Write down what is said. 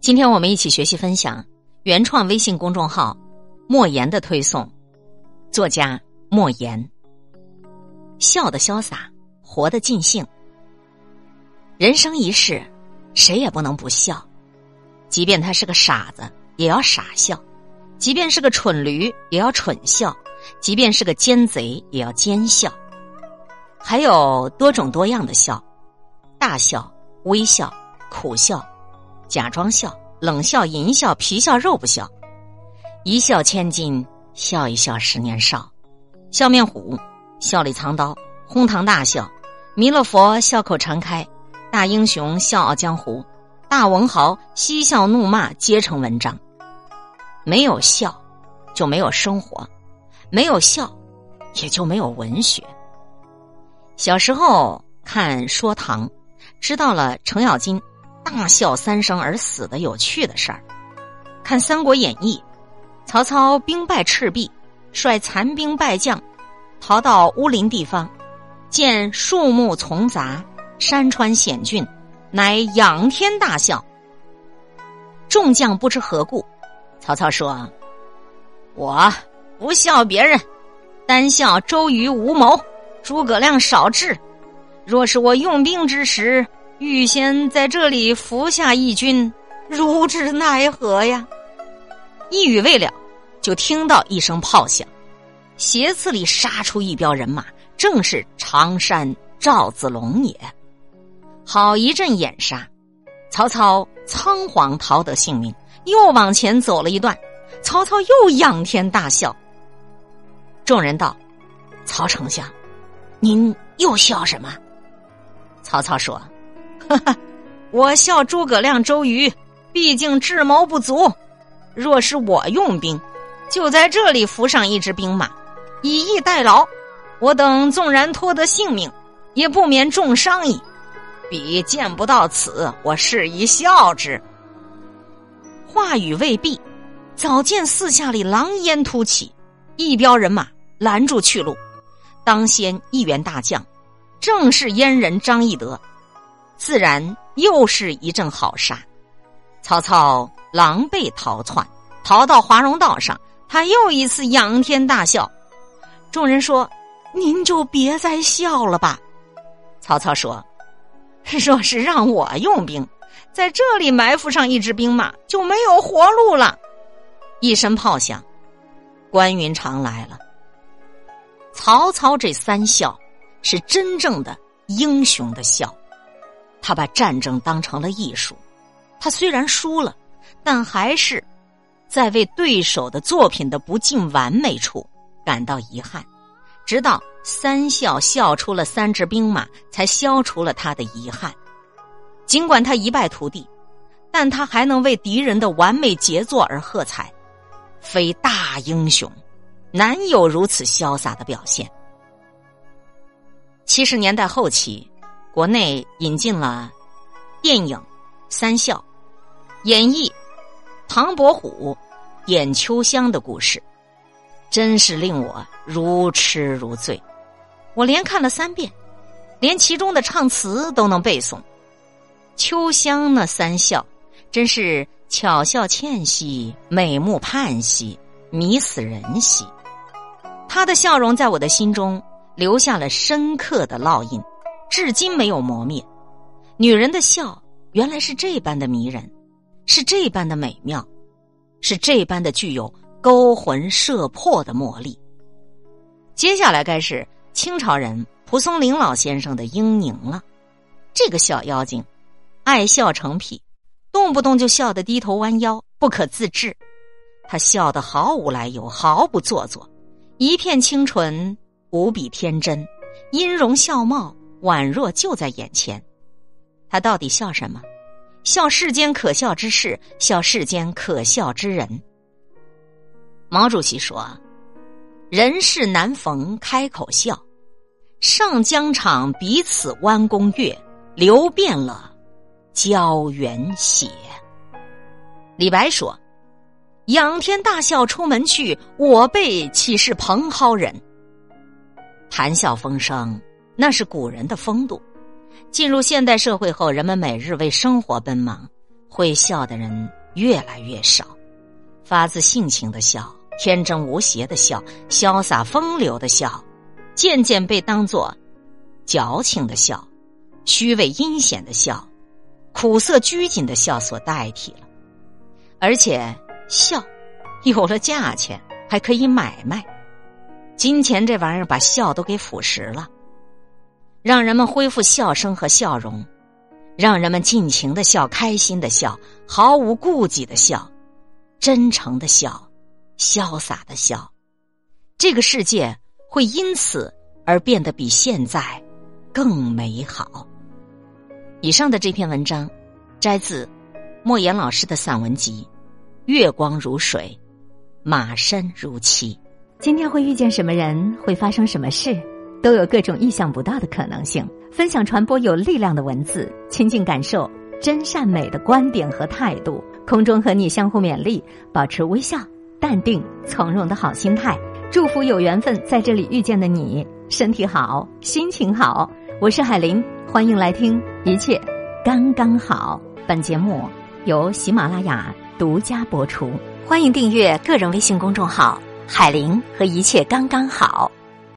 今天我们一起学习分享原创微信公众号“莫言”的推送，作家莫言。笑的潇洒，活的尽兴。人生一世，谁也不能不笑，即便他是个傻子，也要傻笑；即便是个蠢驴，也要蠢笑；即便是个奸贼，也要奸笑。还有多种多样的笑：大笑、微笑、苦笑。假装笑，冷笑，淫笑，皮笑肉不笑，一笑千金，笑一笑十年少。笑面虎，笑里藏刀，哄堂大笑。弥勒佛笑口常开，大英雄笑傲江湖，大文豪嬉笑怒骂皆成文章。没有笑，就没有生活；没有笑，也就没有文学。小时候看说唐，知道了程咬金。大笑三声而死的有趣的事儿，看《三国演义》，曹操兵败赤壁，率残兵败将逃到乌林地方，见树木丛杂，山川险峻，乃仰天大笑。众将不知何故，曹操说：“我不笑别人，单笑周瑜无谋，诸葛亮少智。若是我用兵之时。”预先在这里伏下一军，如之奈何呀？一语未了，就听到一声炮响，斜刺里杀出一彪人马，正是常山赵子龙也。好一阵掩杀，曹操仓皇逃得性命，又往前走了一段，曹操又仰天大笑。众人道：“曹丞相，您又笑什么？”曹操说。哈哈，我笑诸葛亮、周瑜，毕竟智谋不足。若是我用兵，就在这里扶上一支兵马，以逸待劳。我等纵然脱得性命，也不免重伤矣。彼见不到此，我是以笑之。话语未毕，早见四下里狼烟突起，一彪人马拦住去路。当先一员大将，正是燕人张翼德。自然又是一阵好杀，曹操狼狈逃窜，逃到华容道上，他又一次仰天大笑。众人说：“您就别再笑了吧。”曹操说：“ 若是让我用兵，在这里埋伏上一支兵马，就没有活路了。”一声炮响，关云长来了。曹操这三笑，是真正的英雄的笑。他把战争当成了艺术，他虽然输了，但还是在为对手的作品的不尽完美处感到遗憾。直到三笑笑出了三支兵马，才消除了他的遗憾。尽管他一败涂地，但他还能为敌人的完美杰作而喝彩。非大英雄，难有如此潇洒的表现。七十年代后期。国内引进了电影《三笑》，演绎唐伯虎点秋香的故事，真是令我如痴如醉。我连看了三遍，连其中的唱词都能背诵。秋香那三笑，真是巧笑倩兮，美目盼兮，迷死人兮。她的笑容在我的心中留下了深刻的烙印。至今没有磨灭，女人的笑原来是这般的迷人，是这般的美妙，是这般的具有勾魂摄魄的魔力。接下来该是清朝人蒲松龄老先生的英宁了。这个小妖精，爱笑成癖，动不动就笑得低头弯腰，不可自制。他笑得毫无来由，毫不做作，一片清纯，无比天真，音容笑貌。宛若就在眼前，他到底笑什么？笑世间可笑之事，笑世间可笑之人。毛主席说：“人世难逢开口笑，上疆场彼此弯弓月，流遍了胶原血。”李白说：“仰天大笑出门去，我辈岂是蓬蒿人？”谈笑风生。那是古人的风度。进入现代社会后，人们每日为生活奔忙，会笑的人越来越少，发自性情的笑、天真无邪的笑、潇洒风流的笑，渐渐被当作矫情的笑、虚伪阴险的笑、苦涩拘谨的笑所代替了。而且，笑有了价钱，还可以买卖。金钱这玩意儿把笑都给腐蚀了，让人们恢复笑声和笑容。让人们尽情的笑，开心的笑，毫无顾忌的笑，真诚的笑，潇洒的笑，这个世界会因此而变得比现在更美好。以上的这篇文章摘自莫言老师的散文集《月光如水，马身如漆》。今天会遇见什么人，会发生什么事，都有各种意想不到的可能性。分享传播有力量的文字，亲近感受真善美的观点和态度。空中和你相互勉励，保持微笑、淡定、从容的好心态。祝福有缘分在这里遇见的你，身体好，心情好。我是海林，欢迎来听，一切刚刚好。本节目由喜马拉雅独家播出，欢迎订阅个人微信公众号“海林”和“一切刚刚好”。